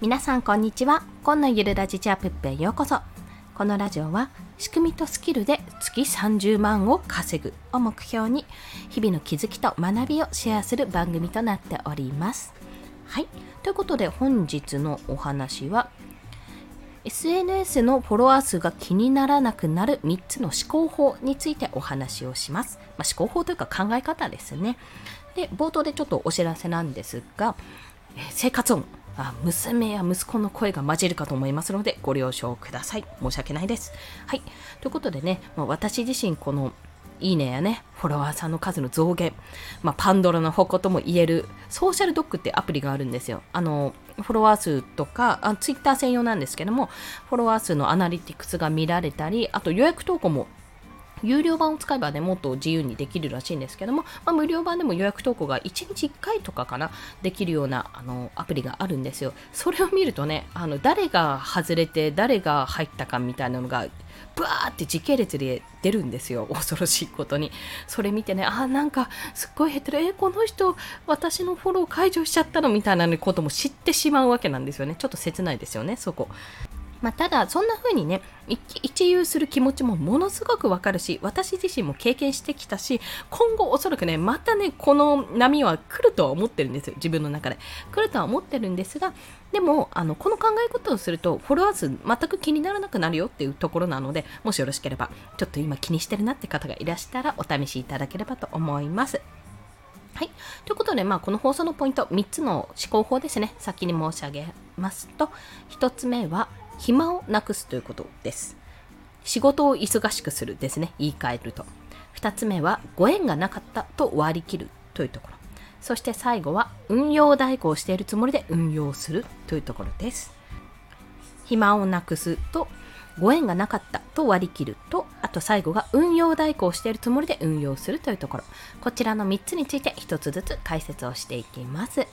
皆さんこんにちは。今のゆるラジチャープへようこそ。このラジオは仕組みとスキルで月30万を稼ぐを目標に日々の気づきと学びをシェアする番組となっております。はい。ということで本日のお話は SNS のフォロワー数が気にならなくなる3つの思考法についてお話をします。まあ、思考法というか考え方ですね。で、冒頭でちょっとお知らせなんですが、え生活音、娘や息子の声が混じるかと思いますのでご了承ください。申し訳ないです。はい。ということでね、まあ、私自身このいいねやね、フォロワーさんの数の増減、まあ、パンドラの矛とも言える、ソーシャルドッグってアプリがあるんですよ。あの、フォロワー数とか、あツイッター専用なんですけども、フォロワー数のアナリティクスが見られたり、あと予約投稿も有料版を使えばね、もっと自由にできるらしいんですけども、まあ、無料版でも予約投稿が1日1回とかかな、できるようなあのアプリがあるんですよ。それを見るとね、あの誰が外れて誰が入ったかみたいなのが、ブワーって時系列で出るんですよ。恐ろしいことに。それ見てね、あ、なんかすっごい減ってる。え、この人、私のフォロー解除しちゃったの？みたいなことも知ってしまうわけなんですよね。ちょっと切ないですよね、そこ。まあ、ただ、そんな風にね、一憂する気持ちもものすごくわかるし、私自身も経験してきたし、今後おそらくね、またね、この波は来るとは思ってるんですよ。自分の中で。来るとは思ってるんですが、でも、あの、この考え方をすると、フォロワー数全く気にならなくなるよっていうところなので、もしよろしければ、ちょっと今気にしてるなって方がいらしたら、お試しいただければと思います。はい。ということで、まあ、この放送のポイント、3つの思考法ですね。先に申し上げますと、1つ目は、暇をなくすということです。仕事を忙しくするですね。言い換えると。2つ目は、ご縁がなかったと割り切るというところ。そして最後は、運用代行しているつもりで運用するというところです。暇をなくすと、ご縁がなかったと割り切ると、あと最後が運用代行しているつもりで運用するというところ。こちらの3つについて1つずつ解説をしていきます。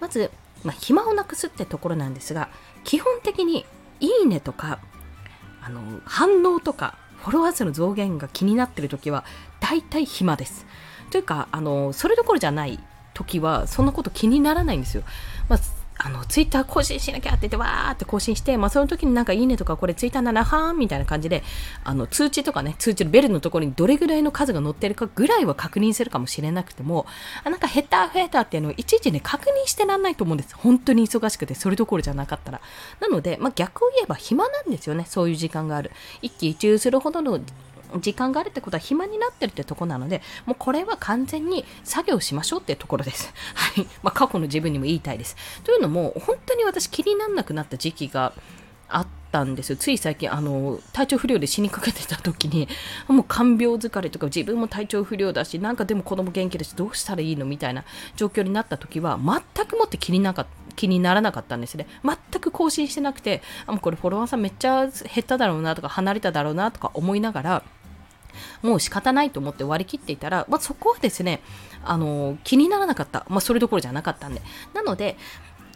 まず、まあ、暇をなくすってところなんですが、基本的にいいねとか、あの、反応とか、フォロワー数の増減が気になってる時は、大体暇です。というか、あの、それどころじゃない時は、そんなこと気にならないんですよ。まああの、ツイッター更新しなきゃって言って、わーって更新して、まあ、その時になんかいいねとか、これツイッターならはーんみたいな感じで、あの、通知とかね、通知のベルのところにどれぐらいの数が載ってるかぐらいは確認するかもしれなくても、あなんか減った増えたっていうのをいちいちね、確認してらんないと思うんです。本当に忙しくて、それどころじゃなかったら。なので、まあ、逆を言えば暇なんですよね、そういう時間がある。一喜一憂するほどの時間があるってことは暇になってるってとこなので、もうこれは完全に作業しましょうっていうところです。はい。まあ、過去の自分にも言いたいです。というのも、本当に私気にならなくなった時期があったんですよ。つい最近、あの、体調不良で死にかけてた時に、もう看病疲れとか自分も体調不良だし、なんかでも子供元気だし、どうしたらいいのみたいな状況になった時は、全くもって気になか気にならなかったんですね。全く更新してなくて、あ、もうこれフォロワーさんめっちゃ減っただろうなとか、離れただろうなとか思いながら、もう仕方ないと思って割り切っていたら、まあ、そこはですね、あの気にならなかった。まあ、それどころじゃなかったんで。なので、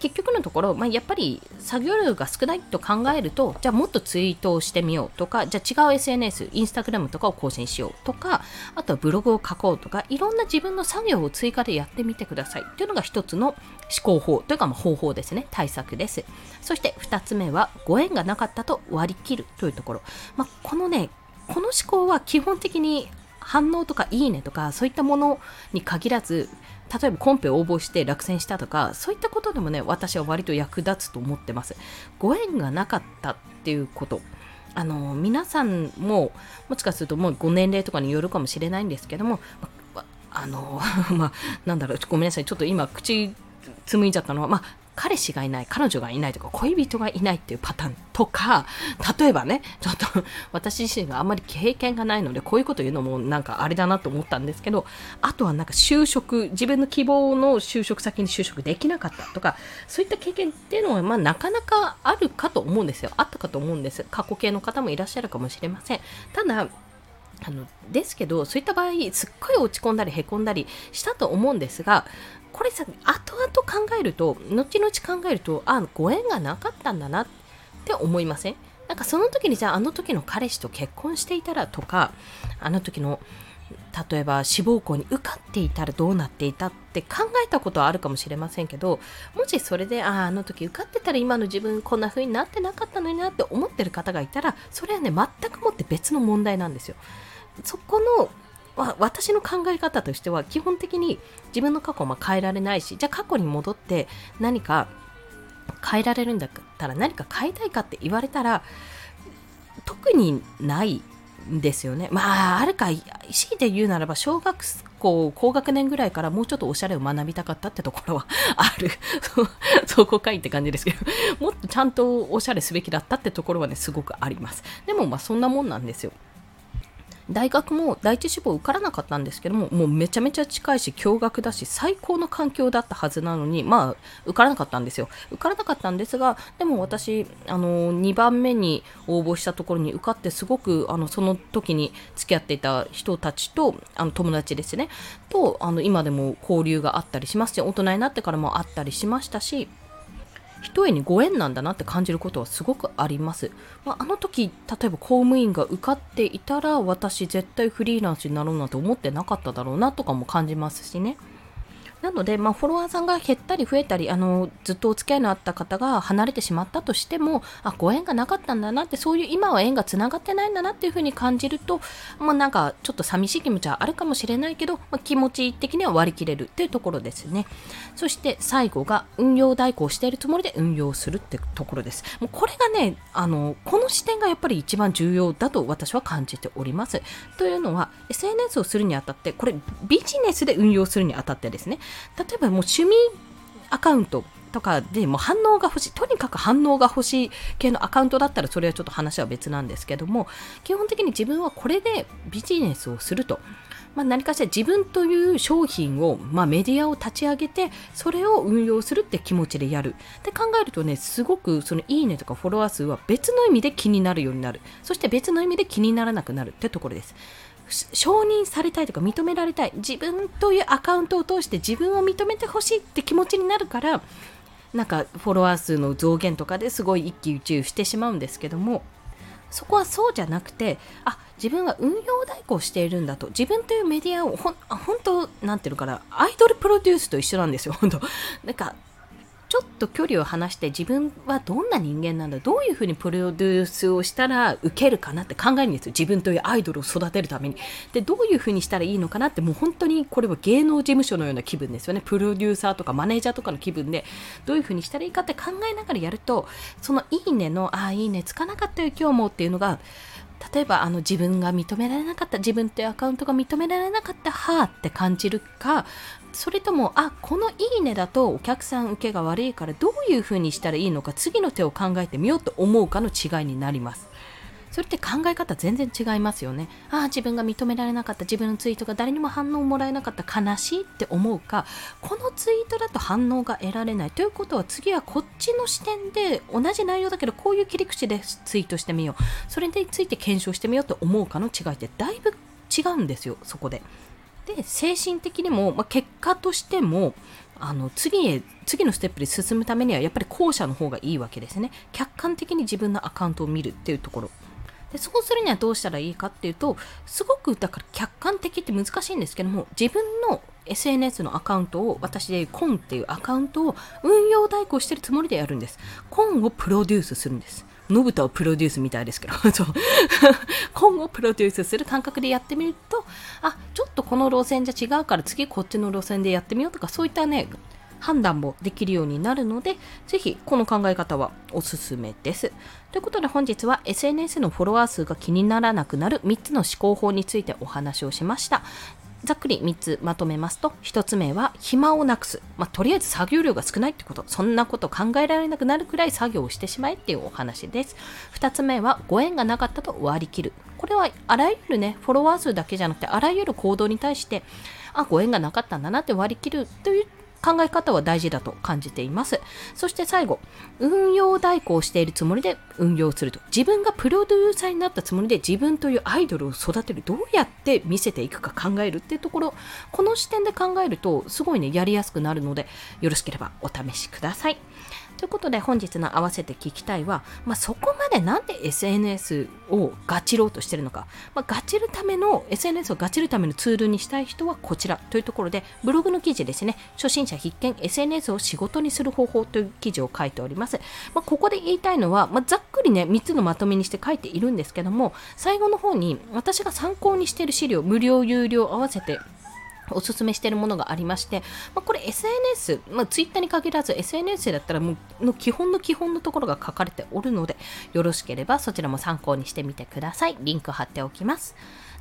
結局のところ、まあ、やっぱり作業量が少ないと考えると、じゃあもっとツイートをしてみようとか、じゃあ違う SNS、インスタグラムとかを更新しようとか、あとはブログを書こうとか、いろんな自分の作業を追加でやってみてくださいっていうのが一つの思考法というかま方法ですね、対策です。そして二つ目は、ご縁がなかったと割り切るというところ。まあ、このね、この思考は基本的に反応とかいいねとかそういったものに限らず例えばコンペ応募して落選したとかそういったことでもね私は割と役立つと思ってます。ご縁がなかったっていうこと。あの皆さんももしかするともうご年齢とかによるかもしれないんですけどもあの まあなんだろうごめんなさいちょっと今口紡いじゃったのはまあ彼氏がいない、彼女がいないとか、恋人がいないっていうパターンとか、例えばね、ちょっと私自身があんまり経験がないので、こういうこと言うのもなんかあれだなと思ったんですけど、あとはなんか就職、自分の希望の就職先に就職できなかったとか、そういった経験っていうのは、まあなかなかあるかと思うんですよ。あったかと思うんです。過去形の方もいらっしゃるかもしれません。ただ、あのですけどそういった場合すっごい落ち込んだりへこんだりしたと思うんですがこれさ、後々考えると、後々考えると、あ、ご縁がなかったんだなって思いません？なんかその時にじゃああの時の彼氏と結婚していたらとか、あの時の例えば志望校に受かっていたらどうなっていたって考えたことはあるかもしれませんけどもしそれであああの時受かってたら今の自分こんな風になってなかったのになって思ってる方がいたらそれはね全くもって別の問題なんですよ。そこの私の考え方としては基本的に自分の過去も変えられないしじゃあ過去に戻って何か変えられるんだったら何か変えたいかって言われたら特にないですよね。まあ、あるか、強いて言うならば、小学校高学年ぐらいからもうちょっとおしゃれを学びたかったってところはある。そこかいって感じですけど、もっとちゃんとおしゃれすべきだったってところはね、すごくあります。でも、まあ、そんなもんなんですよ。大学も第一志望受からなかったんですけども、もうめちゃめちゃ近いし、驚愕だし、最高の環境だったはずなのに、まあ、受からなかったんですよ。受からなかったんですが、でも私、あの、2番目に応募したところに受かって、すごく、あの、その時に付き合っていた人たちと、あの、友達ですね、と、あの、今でも交流があったりしますし、大人になってからもあったりしましたし、一重にご縁なんだなって感じることはすごくあります。まあ、あの時、例えば公務員が受かっていたら、私絶対フリーランスになろうなんて思ってなかっただろうなとかも感じますしね。なので、まあ、フォロワーさんが減ったり増えたりあのずっとお付き合いのあった方が離れてしまったとしてもあご縁がなかったんだなってそういう今は縁がつながってないんだなっていうふうに感じると、まあ、なんかちょっと寂しい気持ちはあるかもしれないけど、まあ、気持ち的には割り切れるっていうところですね。そして最後が運用代行しているつもりで運用するってところです。もうこれがねあのこの視点がやっぱり一番重要だと私は感じております。というのは SNS をするにあたってこれビジネスで運用するにあたってですね例えばもう趣味アカウントとかでも反応が欲しい、とにかく反応が欲しい系のアカウントだったらそれはちょっと話は別なんですけども、基本的に自分はこれでビジネスをすると。まあ、何かしら自分という商品を、まあ、メディアを立ち上げてそれを運用するって気持ちでやる。って考えるとねすごくそのいいねとかフォロワー数は別の意味で気になるようになる。そして別の意味で気にならなくなるってところです。承認されたいとか認められたい。自分というアカウントを通して自分を認めてほしいって気持ちになるからなんかフォロワー数の増減とかですごい一喜一憂してしまうんですけどもそこはそうじゃなくてあ自分は運用代行しているんだと。自分というメディアをほん本当なんていうのかな。アイドルプロデュースと一緒なんですよ本当。なんかちょっと距離を離して自分はどんな人間なんだどういうふうにプロデュースをしたら受けるかなって考えるんですよ。自分というアイドルを育てるために。でどういうふうにしたらいいのかなってもう本当にこれは芸能事務所のような気分ですよね。プロデューサーとかマネージャーとかの気分で。どういうふうにしたらいいかって考えながらやるとそのいいねのああいいねつかなかったよ今日もっていうのが例えばあの自分が認められなかった自分というアカウントが認められなかったはあって感じるかそれともあこのいいねだとお客さん受けが悪いからどういうふうにしたらいいのか次の手を考えてみようと思うかの違いになります。それって考え方全然違いますよね。ああ自分が認められなかった自分のツイートが誰にも反応をもらえなかった悲しいって思うかこのツイートだと反応が得られないということは次はこっちの視点で同じ内容だけどこういう切り口でツイートしてみよう。それについて検証してみようと思うかの違いってだいぶ違うんですよそこで。で精神的にも、まあ、結果としてもあの次へ次のステップで進むためにはやっぱり後者の方がいいわけですね。客観的に自分のアカウントを見るっていうところ。でそうするにはどうしたらいいかっていうとすごくだから客観的って難しいんですけども自分の SNS のアカウントを私でコンっていうアカウントを運用代行してるつもりでやるんです。コンをプロデュースするんです。のぶたをプロデュースみたいですけど、今後プロデュースする感覚でやってみると、あ、ちょっとこの路線じゃ違うから次こっちの路線でやってみようとか、そういったね、判断もできるようになるので、ぜひこの考え方はおすすめです。ということで本日は SNS のフォロワー数が気にならなくなる3つの思考法についてお話をしました。ざっくり3つまとめますと、1つ目は暇をなくす。まあ、とりあえず作業量が少ないってこと。そんなこと考えられなくなるくらい作業をしてしまえっていうお話です。2つ目はご縁がなかったと割り切る。これはあらゆるね、フォロワー数だけじゃなくて、あらゆる行動に対して、あ、ご縁がなかったんだなって割り切るという考え方は大事だと感じています。そして最後、運用代行しているつもりで運用すると。自分がプロデューサーになったつもりで自分というアイドルを育てる。どうやって見せていくか考えるっていうところ、この視点で考えるとすごいね、やりやすくなるので、よろしければお試しください。ということで本日の合わせて聞きたいは、まあ、そこまでなんで SNS をガチろうとしてるのか、まあ、ガチるための SNS をガチるためのツールにしたい人はこちらというところでブログの記事ですね。初心者必見 SNS を仕事にする方法という記事を書いております、まあ、ここで言いたいのは、まざっくりね3つのまとめにして書いているんですけども最後の方に私が参考にしている資料無料有料合わせておすすめしているものがありまして、まあ、これ SNS、まあ、ツイッターに限らず SNS だったらもうの基本の基本のところが書かれておるので、よろしければそちらも参考にしてみてください。リンク貼っておきます。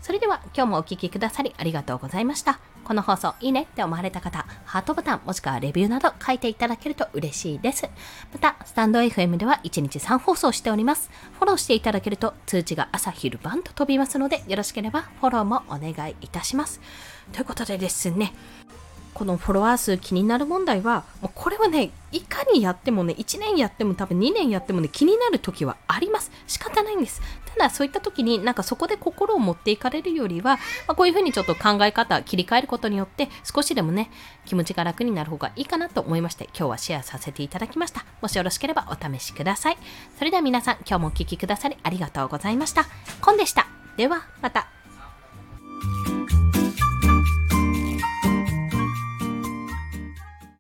それでは今日もお聴きくださりありがとうございました。この放送いいねって思われた方、ハートボタンもしくはレビューなど書いていただけると嬉しいです。また、スタンド FM では1日3放送しております。フォローしていただけると通知が朝昼晩と飛びますので、よろしければフォローもお願いいたします。ということでですね、このフォロワー数気になる問題は、もうこれはね、いかにやってもね、1年やっても多分2年やってもね、気になる時はあります。仕方ないんです。ただそういった時になんかそこで心を持っていかれるよりは、まあ、こういうふうにちょっと考え方切り替えることによって少しでもね、気持ちが楽になる方がいいかなと思いまして、今日はシェアさせていただきました。もしよろしければお試しください。それでは皆さん、今日もお聴きくださりありがとうございました。コンでした。では、また。